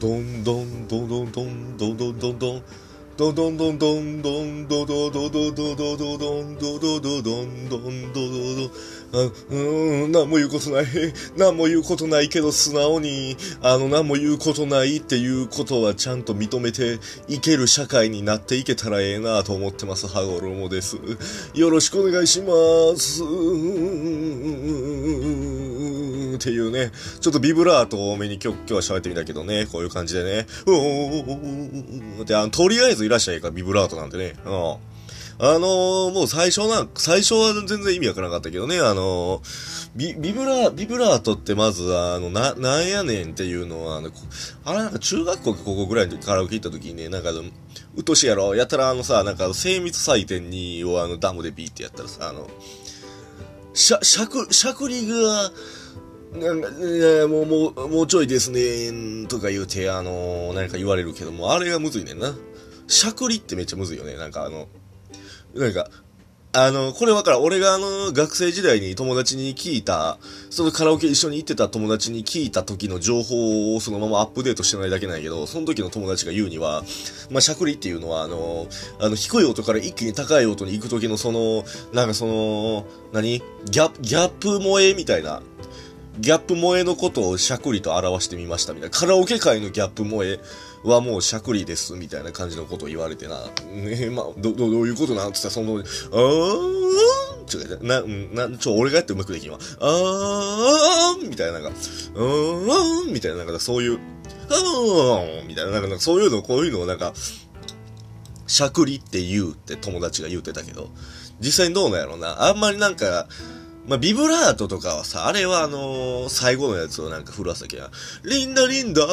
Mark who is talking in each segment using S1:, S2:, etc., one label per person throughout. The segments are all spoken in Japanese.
S1: どんどんどんどんどんどんどんどんどんどんどんどんどんどんどんどどどどどどんどどどどんどんどどどあうん何も言うことない何も言うことないけど素直にあの何も言うことないっていうことはちゃんと認めていける社会になっていけたらええなと思ってますハゴロモですよろしくお願いしますっていうね、ちょっとビブラート多めに今日今日は喋ってみたけどね、こういう感じでね、うーで、あの、とりあえずいらっしゃいかビブラートなんてね、うん。あのー、もう最初な、最初は全然意味わからなかったけどね、あのー、ビ、ビブラ、ビブラートってまず、あの、な、なんやねんっていうのは、あの、あれなんか中学校か高校ぐらいの時カラオケ行った時にね、なんか、うっとしいやろ、やったらあのさ、なんか精密採点にをあの、ダムでビーってやったらさ、あの、しゃ、しゃく、しゃくりが、なんか、もう、もう、もうちょいですね、とか言うて、あの、何か言われるけども、あれがむずいねんな。しゃくりってめっちゃむずいよね。なんかあの、なんか、あの、これわからん。俺があの、学生時代に友達に聞いた、そのカラオケ一緒に行ってた友達に聞いた時の情報をそのままアップデートしてないだけなんやけど、その時の友達が言うには、まあ、しゃくりっていうのは、あの、あの、低い音から一気に高い音に行く時のその、なんかその、何？ギャップ、ギャップ萌えみたいな、ギャップ萌えのことをしゃくりと表してみましたみたいな。カラオケ界のギャップ萌えはもうしゃくりです、みたいな感じのことを言われてな。ね まあ、ど、ど、どういうことなんつったら、その、あーんちょ、な、な、ちょ、俺がやってうまくできんわ。あーんみたいな、なんか、うーんみたいな、なんか、そういう、あーんみたいな、なんか、そういうの、こういうのをなんか、しゃくりって言うって友達が言うてたけど、実際にどうなんやろうな。あんまりなんか、まあ、ビブラートとかはさ、あれはあのー、最後のやつをなんか振らせきゃ、リンダリンダー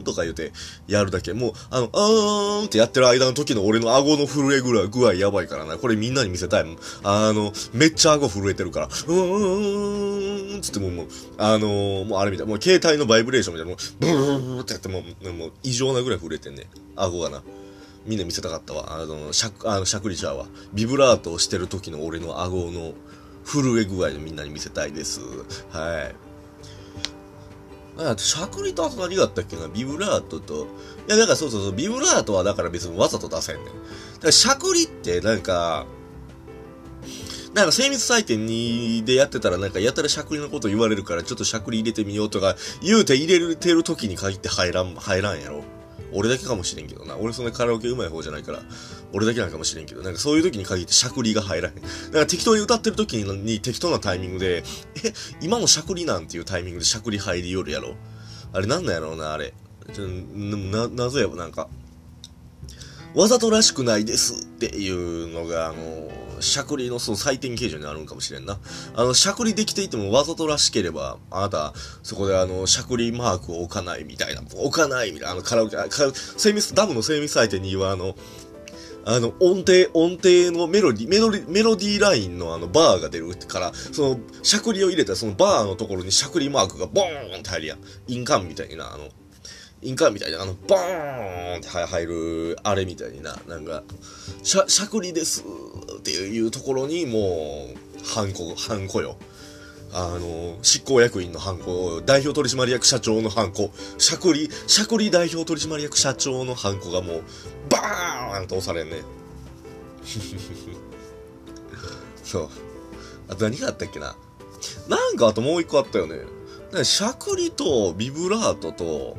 S1: ンとか言うてやるだけ。もう、あの、あーんってやってる間の時の俺の顎の震えぐらい具合やばいからな。これみんなに見せたいもん。あの、めっちゃ顎震えてるから、うーんつってももう、あのー、もうあれみたい。もう携帯のバイブレーションみたいな、もう、ブーブーってやってもう、もう異常なぐらい震えてんね。顎がな。みんな見せたかったわ。あの、しゃくあの、しゃくりちゃうわ。ビブラートをしてる時の俺の顎の震え具合でみんなに見せたいです。はい。あと、しゃくりとあと何があったっけな？ビブラートと、いや、だからそうそうそう、ビブラートはだから別にわざと出せんねん。だからしゃくりってなんか、なんか精密採点にでやってたらなんかやたらしゃくりのこと言われるからちょっとしゃくり入れてみようとか言うて入れてる時に限って入らん、入らんやろ。俺だけかもしれんけどな。俺そんなカラオケ上手い方じゃないから、俺だけなんかもしれんけど、なんかそういう時に限ってしゃくりが入らへん。だから適当に歌ってる時に適当なタイミングで、え、今のしゃくりなんていうタイミングでしゃくり入りよるやろ。あれなんなんやろうな、あれ。ちょな、謎やわ、なんか。わざとらしくないですっていうのが、あのしゃくりのその採点形状にあるんかもしれんな。あの、しゃくりできていてもわざとらしければ、あなた、そこであの、しゃくりマークを置かないみたいな、置かないみたいな、あの、カラオケ、精密、ダムの精密採点にはあの、あの、音程、音程のメロディ、メロディ、メロディラインのあの、バーが出るから、その、しゃくりを入れたそのバーのところにしゃくりマークがボーンって入るやん。印鑑みたいな、あの、印鑑みたいな、あの、ボーンって入る、あれみたいにな、なんか、しゃ、しゃくりですっていうところにもう、ハンコ、ハンコよ。あの、執行役員のハンコ、代表取締役社長のハンコ、しゃくり、しゃくり代表取締役社長のハンコがもう、バーンと押されんね。そう。あと何があったっけな。なんかあともう一個あったよね。しゃくりとビブラートと、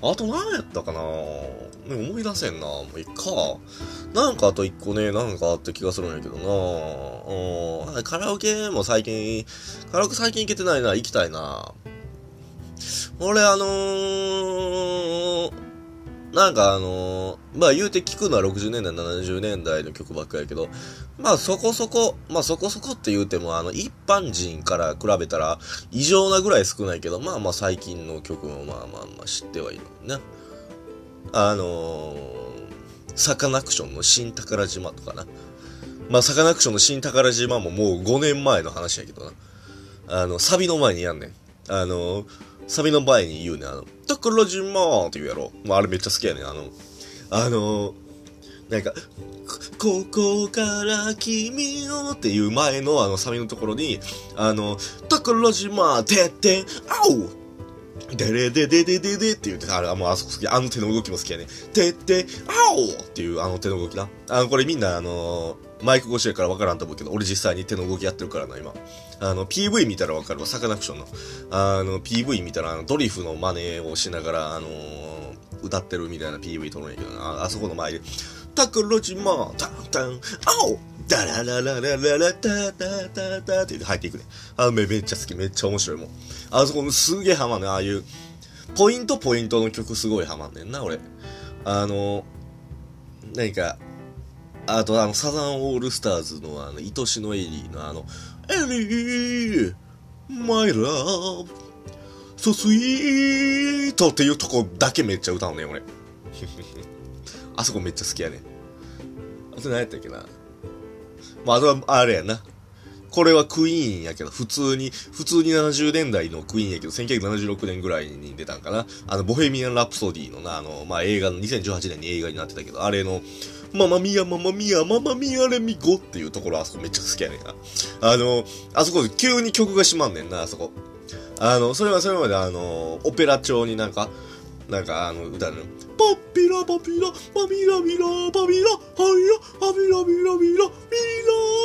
S1: あと何やったかな？思い出せんな。もういっか。なんかあと一個ね、なんかあった気がするんやけどな。カラオケも最近、カラオケ最近行けてないな。行きたいな。俺あのー、なんかあのー、まあ言うて聞くのは60年代、70年代の曲ばっかりやけど、まあそこそこ、まあそこそこって言うても、あの、一般人から比べたら異常なぐらい少ないけど、まあまあ最近の曲もまあまあまあ知ってはいるね。あのー、サカナクションの新宝島とかな。まあサカナクションの新宝島ももう5年前の話やけどな。あの、サビの前にやんねん。あのー、サビの前に言うね、あの、宝島って言うやろ。まああれめっちゃ好きやね。あの、あのー、なんか、ここから君をっていう前のあのサビのところに、あの、宝島、てってん、あおデレデデデデデって言ってあれ、もうあそこ好き。あの手の動きも好きやね。てって、あおっていうあの手の動きな。あの、これみんなあのー、マイク越しやからわからんと思うけど、俺実際に手の動きやってるからな、今。あの、PV 見たらわかるわ、サカナクションの。あの、PV 見たら、あの、ドリフの真似をしながら、あのー、歌ってるみたいな PV 撮るんやけどな。あそこの前で、タクロジマタンタン、あおダララララララタタタタって入っていくね。あめめっちゃ好き、めっちゃ面白いもん。あそこのすげえハマんねああいう、ポイントポイントの曲すごいハマんねんな、俺。あの、何か、あとあの、サザンオールスターズのあの、愛しのエリーのあの、エリー、マイラブ、so sweet っていうとこだけめっちゃ歌うね、俺。あそこめっちゃ好きやね。あと何やったっけな。まあ、あとは、あれやな。これはクイーンやけど、普通に、普通に70年代のクイーンやけど、1976年ぐらいに出たんかな。あの、ボヘミアン・ラプソディのな、あの、まあ、映画の、2018年に映画になってたけど、あれの、ママミヤ、ママミヤ、ママミヤレミゴっていうところ、あそこめっちゃ好きやねんな。あの、あそこで急に曲が閉まんねんな、あそこ。あの、それはそれまであの、オペラ調になんか、なんかあの、歌の、パッピラパピラ、パミラミラ、パミラ、ハイラ、ハミラミラミラ、ミラ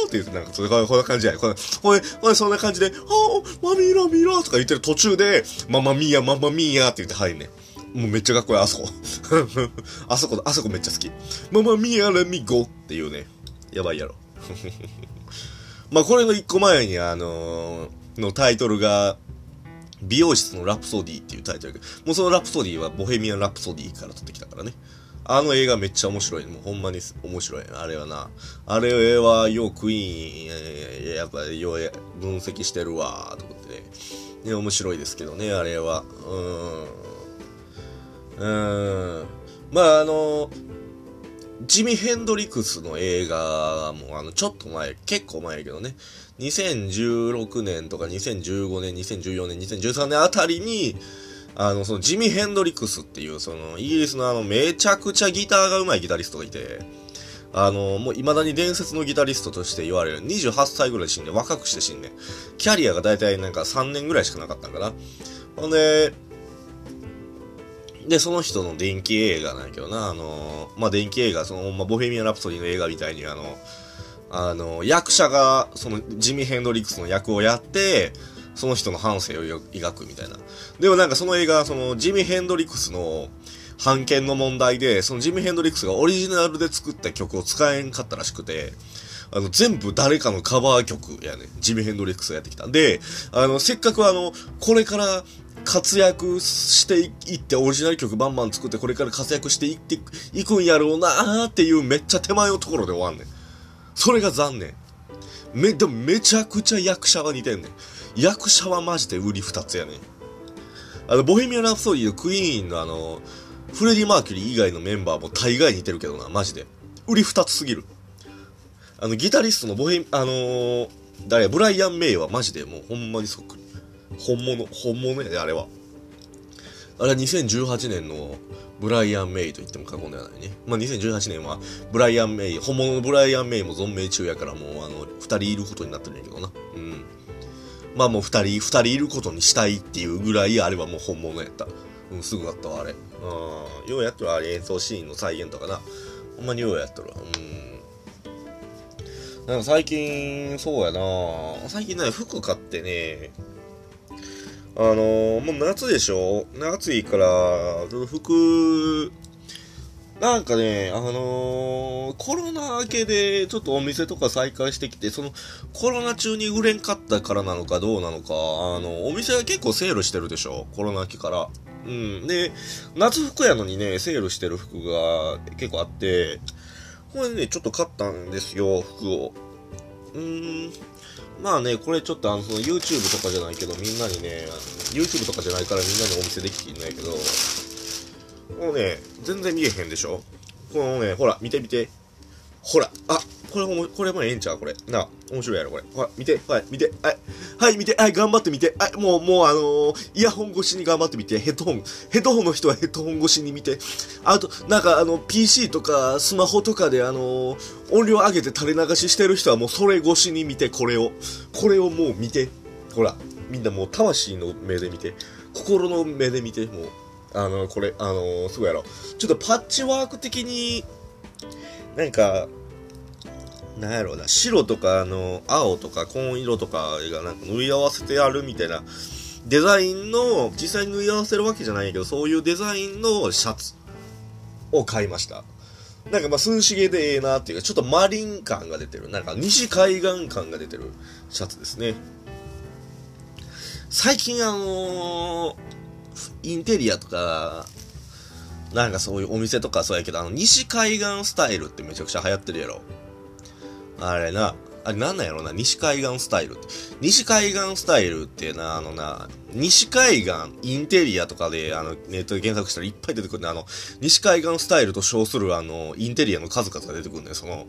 S1: ーって言うとなんか、それこんな感じや。これ、これ、これそんな感じで、はあ、マミラミラとか言ってる途中で、ママミヤ、ママミヤって言って入んね。もうめっちゃかっこいい、あそこ。あそこ、あそこめっちゃ好き。ママミヤレミゴっていうね。やばいやろ。まあこれの一個前にあのー、のタイトルが、美容室のラプソディっていうタイトルもうそのラプソディはボヘミアン・ラプソディから取ってきたからね。あの映画めっちゃ面白い。もうほんまに面白い。あれはな。あれはようクイーン、やっぱよう分析してるわ、と思ってね。ね、面白いですけどね、あれは。うーん。うーん。まああの、ジミ・ヘンドリクスの映画も、あの、ちょっと前、結構前やけどね、2016年とか2015年、2014年、2013年あたりに、あの、そのジミ・ヘンドリックスっていう、その、イギリスのあの、めちゃくちゃギターが上手いギタリストがいて、あの、もう未だに伝説のギタリストとして言われる。28歳ぐらい死んで、若くして死んで。キャリアがだいたいなんか3年ぐらいしかなかったんかな。ほんで、で、その人の電気映画なんやけどな、あの、まあ、電気映画、その、まあ、ボヘミアン・ラプソディの映画みたいに、あの、あの、役者が、その、ジミ・ヘンドリックスの役をやって、その人の半生を描くみたいな。でもなんかその映画、その、ジミ・ヘンドリックスの、判権の問題で、そのジミ・ヘンドリックスがオリジナルで作った曲を使えんかったらしくて、あの、全部誰かのカバー曲やね。ジミ・ヘンドリックスがやってきた。で、あの、せっかくあの、これから活躍していって、オリジナル曲バンバン作って、これから活躍していっていくんやろうなーっていうめっちゃ手前のところで終わんねん。それが残念。め、でもめちゃくちゃ役者は似てんねん。役者はマジで売り二つやねん。あの、ボヘミアン・ラプソディのクイーンのあの、フレディ・マーキュリー以外のメンバーも大概似てるけどな、マジで。売り二つすぎる。あの、ギタリストのボヘミ、あのー、誰ブライアン・メイはマジでもうほんまにそっくり。本物、本物やで、あれは。あれは2018年のブライアン・メイと言っても過言ではないね。まあ、2018年は、ブライアン・メイ、本物のブライアン・メイも存命中やから、もう、あの、二人いることになってるんやけどな。うん。まあもう二人、二人いることにしたいっていうぐらい、あれはもう本物やった。うん、すぐあったわ、あれ。うん。ようやっとるあれ演奏シーンの再現とかな。ほんまにようやっとるわ。うん。なんか最近、そうやな最近ね、服買ってね、あのー、もう夏でしょ？夏いいから、服、なんかね、あのー、コロナ明けでちょっとお店とか再開してきて、そのコロナ中に売れんかったからなのかどうなのか、あの、お店は結構セールしてるでしょ？コロナ明けから。うん。で、夏服やのにね、セールしてる服が結構あって、これね、ちょっと買ったんですよ、服を。うーん。まあね、これちょっとあの、その YouTube とかじゃないけど、みんなにね、YouTube とかじゃないからみんなにお見せできていないけど、もうね、全然見えへんでしょ？このね、ほら、見て見て。ほら、あ、これも、これもええんちゃう？これ。な、面白いやろ、これ。ほら、見て、はい、見て、はい、はい、見て、はい、頑張って見て、はい、もう、もう、あのー、イヤホン越しに頑張って見て、ヘッドホン、ヘッドホンの人はヘッドホン越しに見て、あと、なんか、あの、PC とか、スマホとかで、あのー、音量上げて垂れ流ししてる人はもうそれ越しに見て、これを。これをもう見て。ほら、みんなもう魂の目で見て、心の目で見て、もう、あの、これ、あのー、すごいやろ。ちょっとパッチワーク的に、なんか、なんやろうな、白とか、あの、青とか紺色とかがなんか縫い合わせてあるみたいな、デザインの、実際に縫い合わせるわけじゃないけど、そういうデザインのシャツを買いました。なんかまあ、涼しげでええなっていうか、ちょっとマリン感が出てる。なんか西海岸感が出てるシャツですね。最近あのー、インテリアとか、なんかそういうお店とかそうやけど、あの、西海岸スタイルってめちゃくちゃ流行ってるやろ。あれな、あれなんなんやろな、西海岸スタイルって。西海岸スタイルってな、あのな、西海岸インテリアとかで、あの、ネットで検索したらいっぱい出てくるね。あの、西海岸スタイルと称するあの、インテリアの数々が出てくるんだよ。その、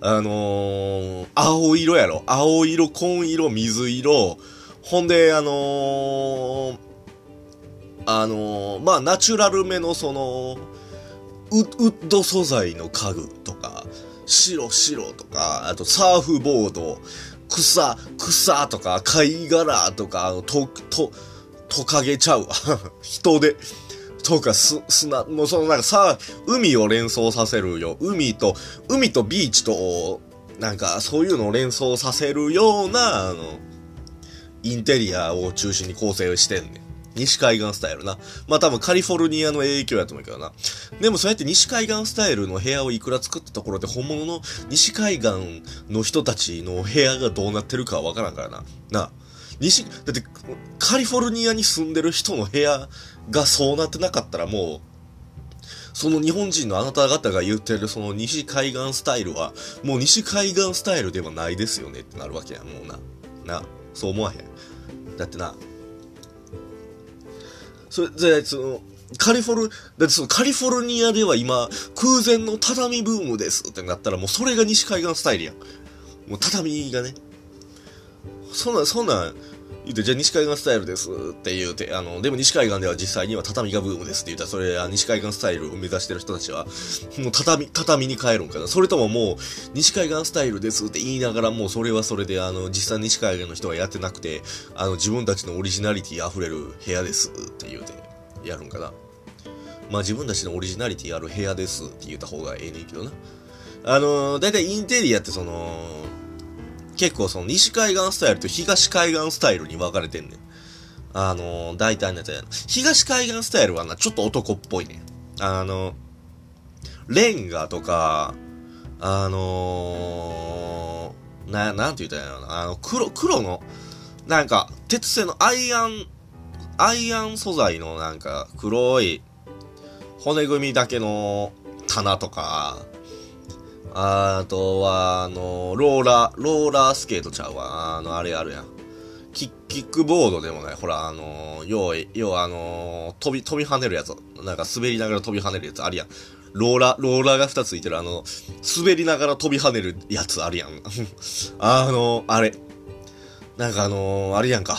S1: あのー、青色やろ。青色、紺色、水色。ほんで、あのー、あのー、まあ、ナチュラルめのその、ウッド素材の家具とか、白白とか、あとサーフボード、草、草とか、貝殻とか、あの、と、と、トカゲちゃうわ。人で。とか、す、砂、もうそのなんかさ、海を連想させるよ。海と、海とビーチと、なんかそういうのを連想させるような、あの、インテリアを中心に構成してんね。西海岸スタイルな。まあ多分カリフォルニアの影響やと思うけどな。でもそうやって西海岸スタイルの部屋をいくら作ったところで本物の西海岸の人たちの部屋がどうなってるかはわからんからな。な西、だってカリフォルニアに住んでる人の部屋がそうなってなかったらもう、その日本人のあなた方が言ってるその西海岸スタイルは、もう西海岸スタイルではないですよねってなるわけや、もうな。な、そう思わへん。だってな、それで、その、カリフォル、だってそのカリフォルニアでは今、空前の畳ブームですってなったらもうそれが西海岸スタイルやん。もう畳がね。そんな、そんな、言うて、じゃあ西海岸スタイルですって言うて、あの、でも西海岸では実際には畳がブームですって言ったら、それ、西海岸スタイルを目指してる人たちは、もう畳、畳に変えるんかな。それとももう、西海岸スタイルですって言いながら、もうそれはそれで、あの、実際西海岸の人はやってなくて、あの、自分たちのオリジナリティ溢れる部屋ですって言うて、やるんかな。まあ自分たちのオリジナリティある部屋ですって言った方がええねんけどな。あのだいたいインテリアってその、結構その西海岸スタイルと東海岸スタイルに分かれてんねん。あのー、大体のやつや。東海岸スタイルはな、ちょっと男っぽいねあの、レンガとか、あのー、な、なんて言ったらいいのあの、黒、黒の、なんか、鉄製のアイアン、アイアン素材のなんか、黒い、骨組みだけの棚とか、あとは、あの、ローラー、ローラースケートちゃうわ。あの、あれあるやん。キックボードでもない、ほら、あの、要、要はあの、飛び、飛び跳ねるやつ。なんか滑りながら飛び跳ねるやつあるやん。ローラ、ローラーが2ついてる、あの、滑りながら飛び跳ねるやつあるやん。あの、あれ。なんかあの、あれやんか。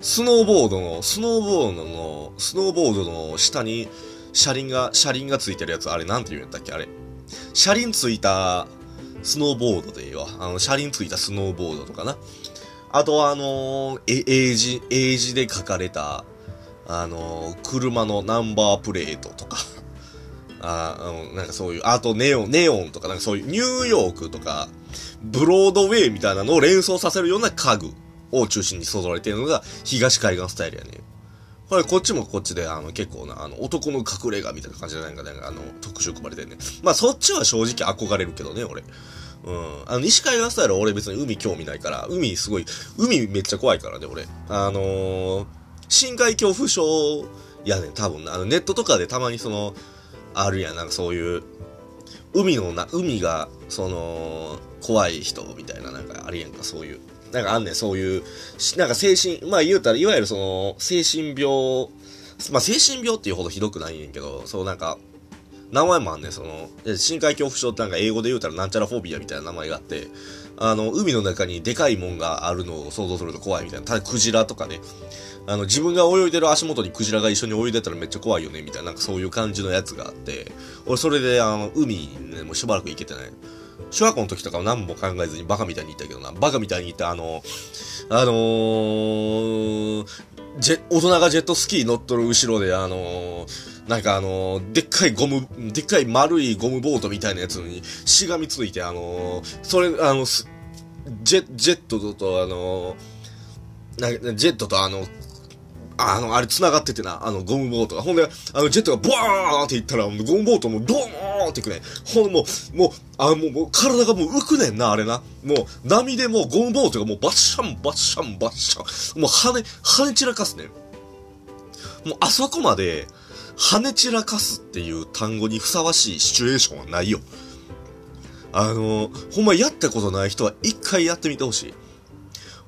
S1: スノーボードの、スノーボードの、スノーボードの下に車輪が、車輪がついてるやつ、あれなんて言うんだっけ？あれ。車輪ついたスノーボードでいいわ。あの、車輪ついたスノーボードとかな。あとは、あのー、え、英字、英字で書かれた、あのー、車のナンバープレートとか。ああの、なんかそういう、あとネオン、ネオンとか、なんかそういうニューヨークとか、ブロードウェイみたいなのを連想させるような家具を中心にそぞれているのが東海岸スタイルやね。これこっちもこっちで、あの、結構な、あの、男の隠れ家みたいな感じじゃないかね、あの、特集組まれてね。まあ、そっちは正直憧れるけどね、俺。うん。あの、西海岸スタイル俺別に海興味ないから、海すごい、海めっちゃ怖いからね、俺。あのー、深海恐怖症やねん、多分あの、ネットとかでたまにその、あるやん、なんかそういう、海のな、海が、その、怖い人みたいな、なんかありやんか、そういう。なんかあんねん、そういう、なんか精神、まあ言うたら、いわゆるその、精神病、まあ精神病っていうほどひどくないねんけど、そうなんか、名前もあんねん、その、深海恐怖症ってなんか英語で言うたらなんちゃらフォービアみたいな名前があって、あの、海の中にでかいもんがあるのを想像すると怖いみたいな。ただクジラとかね、あの、自分が泳いでる足元にクジラが一緒に泳いでたらめっちゃ怖いよね、みたいな、なんかそういう感じのやつがあって、俺それで、あの、海ね、もうしばらく行けてない。小学校の時とかは何も考えずにバカみたいに言ったけどな、バカみたいに言ったあの、あのー、ジェ、大人がジェットスキー乗っとる後ろで、あのー、なんかあのー、でっかいゴム、でっかい丸いゴムボートみたいなやつにしがみついて、あの、それ、あの、ジェ、ジェットと、あのジェットとあの、あの、あれ繋がっててな、あの、ゴムボートが。ほんで、あの、ジェットがボーンっていったら、ゴムボートもドーンっていくね。ほんもう、もう、あもう、もう体がもう浮くねんな、あれな。もう、波でもうゴムボートがもうバッシャン、バッシャン、バッシャン。もう跳ね、跳ね散らかすね。もう、あそこまで、跳ね散らかすっていう単語にふさわしいシチュエーションはないよ。あの、ほんまやったことない人は一回やってみてほしい。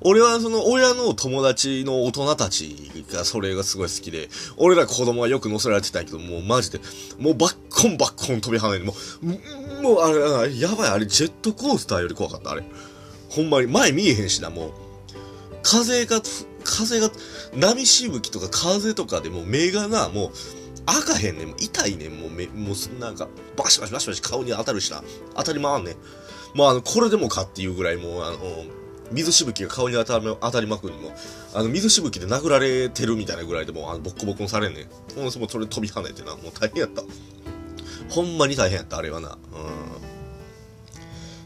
S1: 俺はその親の友達の大人たちがそれがすごい好きで、俺ら子供はよく乗せられてたんやけど、もうマジで、もうバッコンバッコン飛び跳ねる。もう、もうあれ、やばい、あれジェットコースターより怖かった、あれ。ほんまに、前見えへんしな、もう。風が、風が、波しぶきとか風とかでもう目がな、もう、開かへんねん。痛いねん。もう目、もうなんか、バシバシバシバシ顔に当たるしな。当たり回んねん。もうあの、これでもかっていうぐらいもう、あの、水しぶきが顔に当た当たりまくるのあの、水しぶきで殴られてるみたいなぐらいでもあの、ボッコボコにされんねん。ほんそもそれ飛び跳ねてな、もう大変やった。ほんまに大変やった、あれはな。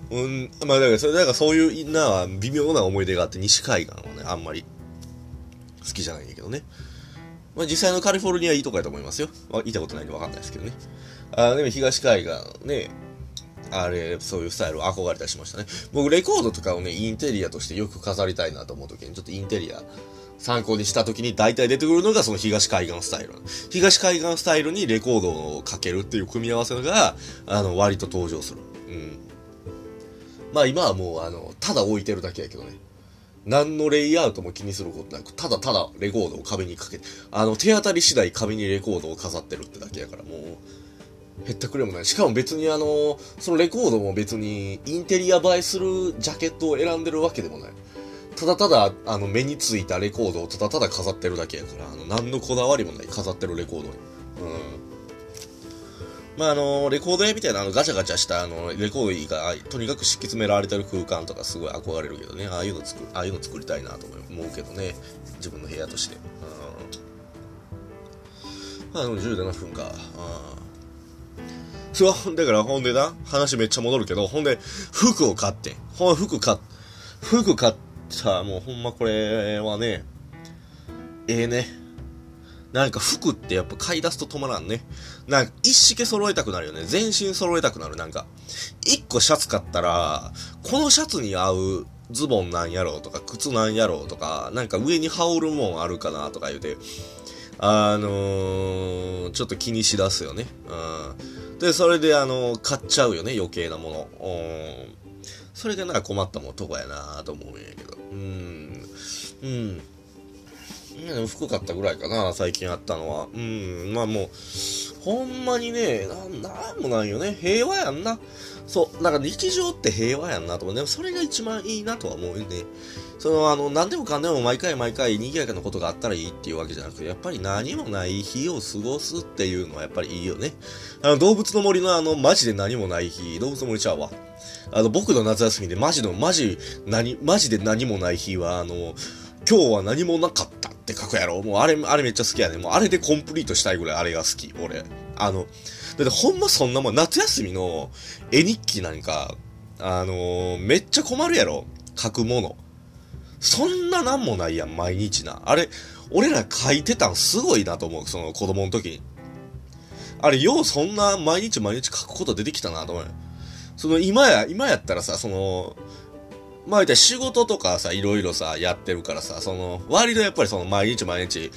S1: うん。うん、まあだからそれ、だからそういうな、微妙な思い出があって、西海岸はね、あんまり好きじゃないんやけどね。まあ実際のカリフォルニアいいとこやと思いますよ。まあ、いたことないんでわかんないですけどね。あでも東海岸ね、あれ、そういうスタイルを憧れたりしましたね。僕、レコードとかをね、インテリアとしてよく飾りたいなと思うときに、ちょっとインテリア参考にしたときに大体出てくるのがその東海岸スタイル。東海岸スタイルにレコードをかけるっていう組み合わせが、あの、割と登場する。うん。まあ今はもう、あの、ただ置いてるだけやけどね。何のレイアウトも気にすることなく、ただただレコードを壁にかけて、あの、手当たり次第壁にレコードを飾ってるってだけやから、もう、へったくれもない。しかも別にあの、そのレコードも別にインテリア映えするジャケットを選んでるわけでもない。ただただ、あの、目についたレコードをただただ飾ってるだけやから、あの、何のこだわりもない飾ってるレコードに。うん。まあ、あの、レコード屋みたいなあのガチャガチャしたあの、レコードが、とにかく敷き詰められてる空間とかすごい憧れるけどね、ああいうの作、ああいうの作りたいなと思うけどね、自分の部屋として。うん。まあの、17分か。うん。そう、だからほんでな、話めっちゃ戻るけど、ほんで、服を買って。ほん服買っ、服買ったもうほんまこれはね、ええー、ね。なんか服ってやっぱ買い出すと止まらんね。なんか一式揃えたくなるよね。全身揃えたくなる。なんか、一個シャツ買ったら、このシャツに合うズボンなんやろうとか、靴なんやろうとか、なんか上に羽織るもんあるかなとか言うて、あのー、ちょっと気にしだすよね。うん。で、それであの、買っちゃうよね、余計なもの。うん。それがなんか困ったもんとこやなと思うんやけど。うん。うん。でも服買ったぐらいかな、最近あったのは。うん、まあもう、ほんまにね、な、なんもないよね。平和やんな。そう、なんか日常って平和やんなと思う。でもそれが一番いいなとは思うよね。その、あの、何でもかんでも毎回毎回賑やかなことがあったらいいっていうわけじゃなくて、やっぱり何もない日を過ごすっていうのはやっぱりいいよね。あの、動物の森のあの、マジで何もない日、動物の森ちゃうわ。あの、僕の夏休みでマジの、マジ、何、マジで何もない日は、あの、今日は何もなかったって書くやろ。もうあれ、あれめっちゃ好きやね。もうあれでコンプリートしたいぐらいあれが好き、俺。あの、だってほんまそんなもん、夏休みの絵日記なんか、あのー、めっちゃ困るやろ。書くもの。そんななんもないやん、毎日な。あれ、俺ら書いてたんすごいなと思う、その子供の時に。あれ、ようそんな毎日毎日書くこと出てきたなと思う。その今や、今やったらさ、その、まあ言ったら仕事とかさ、いろいろさ、やってるからさ、その、割とやっぱりその毎日毎日、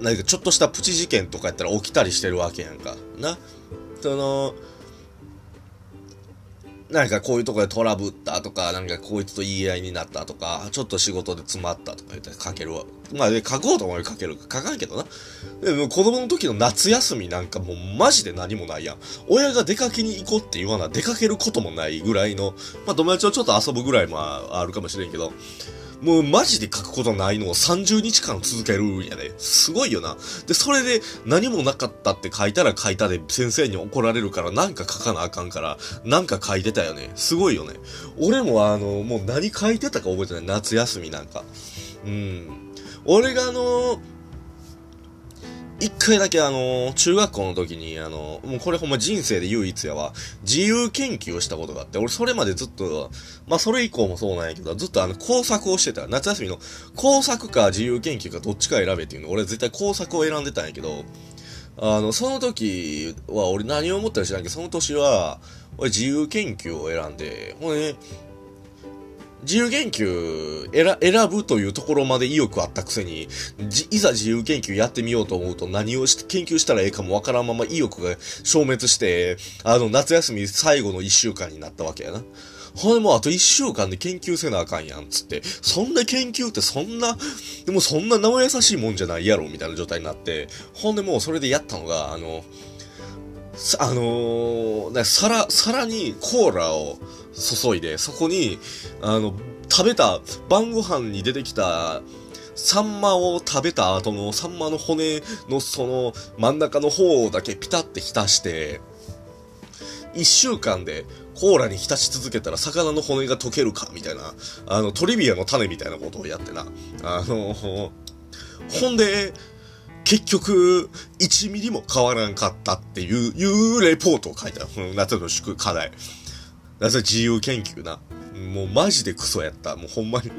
S1: 何かちょっとしたプチ事件とかやったら起きたりしてるわけやんか。な。その、何かこういうとこでトラブったとか、何かこいつと言い合いになったとか、ちょっと仕事で詰まったとか言って書けるわ。まあで、書こうと思えば書ける。書かんけどな。でも子供の時の夏休みなんかもうマジで何もないやん。親が出かけに行こうって言わな、出かけることもないぐらいの、まあ友達とちょっと遊ぶぐらいもあるかもしれんけど、もうマジで書くことないのを30日間続けるんやで。すごいよな。で、それで何もなかったって書いたら書いたで先生に怒られるからなんか書かなあかんから、なんか書いてたよね。すごいよね。俺もあの、もう何書いてたか覚えてない。夏休みなんか。うん。俺があの一回だけあの、中学校の時に、あの、もうこれほんま人生で唯一やわ、自由研究をしたことがあって、俺それまでずっと、まあそれ以降もそうなんやけど、ずっとあの工作をしてた。夏休みの工作か自由研究かどっちか選べっていうの、俺絶対工作を選んでたんやけど、あの、その時は俺何を思ったら知らんけど、その年は、俺自由研究を選んで、ほんで、ね、自由研究選ぶというところまで意欲あったくせに、いざ自由研究やってみようと思うと何をし研究したらええかもわからんまま意欲が消滅して、あの、夏休み最後の一週間になったわけやな。ほんでもうあと一週間で研究せなあかんやん、つって。そんな研究ってそんな、でもそんな生優しいもんじゃないやろ、みたいな状態になって、ほんでもうそれでやったのが、あの、あのー、皿、皿にコーラを注いで、そこに、あの、食べた、晩ご飯に出てきた、サンマを食べた後のサンマの骨のその真ん中の方だけピタって浸して、一週間でコーラに浸し続けたら魚の骨が溶けるかみたいな、あの、トリビアの種みたいなことをやってな。あの、ほんで、結局、1ミリも変わらんかったっていう、いうレポートを書いた。夏の宿課題。夏自由研究な。もうマジでクソやった。もうほんまに。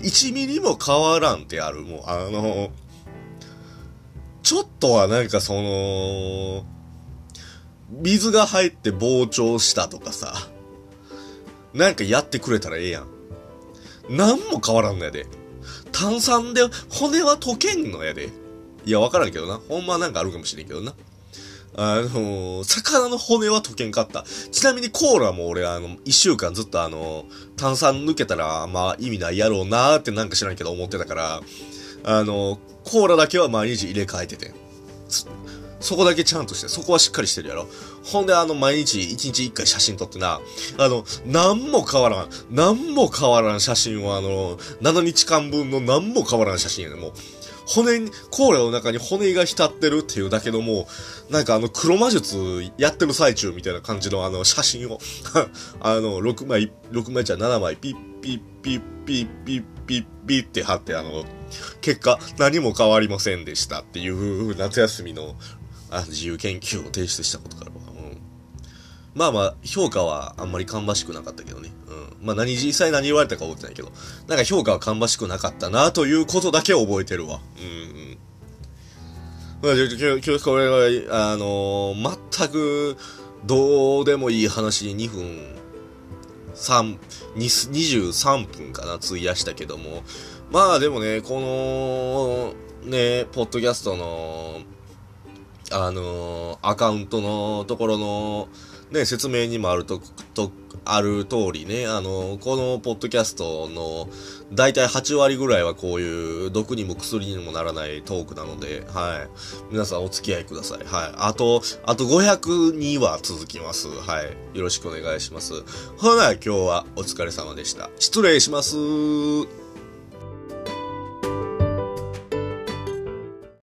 S1: 1ミリも変わらんってある。もうあの、ちょっとはなんかその、水が入って膨張したとかさ、なんかやってくれたらええやん。何も変わらんのやで。炭酸で骨は溶けんのやで。いや、わからんけどな。ほんまなんかあるかもしれんけどな。あのー、魚の骨は溶けんかった。ちなみにコーラも俺、あの、一週間ずっとあの、炭酸抜けたら、まあ意味ないやろうなーってなんか知らんけど思ってたから、あの、コーラだけは毎日入れ替えてて。そこだけちゃんとして、そこはしっかりしてるやろ。ほんで、あの、毎日、一日一回写真撮ってな、あの、なんも変わらん、なんも変わらん写真を、あの、7日間分のなんも変わらん写真やね、もう。骨に、コーラの中に骨が浸ってるっていうだけのもう、なんかあの黒魔術やってる最中みたいな感じのあの写真を あの、6枚、6枚じゃ7枚、ピッピッピッピッピッピッピッって貼ってあの、結果何も変わりませんでしたっていう夏休みのあ自由研究を提出したことからは、うん。まあまあ、評価はあんまり芳しくなかったけどね。まあ何、実際何言われたか覚えてないけど、なんか評価は芳しくなかったなということだけ覚えてるわ。うん。まあ、今日、今日これは、あのー、全く、どうでもいい話に2分、3、23分かな、費やしたけども。まあでもね、この、ね、ポッドキャストの、あのー、アカウントのところの、ね、説明にもあると、と、ある通りね、あの、このポッドキャストの、だいたい8割ぐらいはこういう毒にも薬にもならないトークなので、はい。皆さんお付き合いください。はい。あと、あと502は続きます。はい。よろしくお願いします。ほな、今日はお疲れ様でした。失礼します。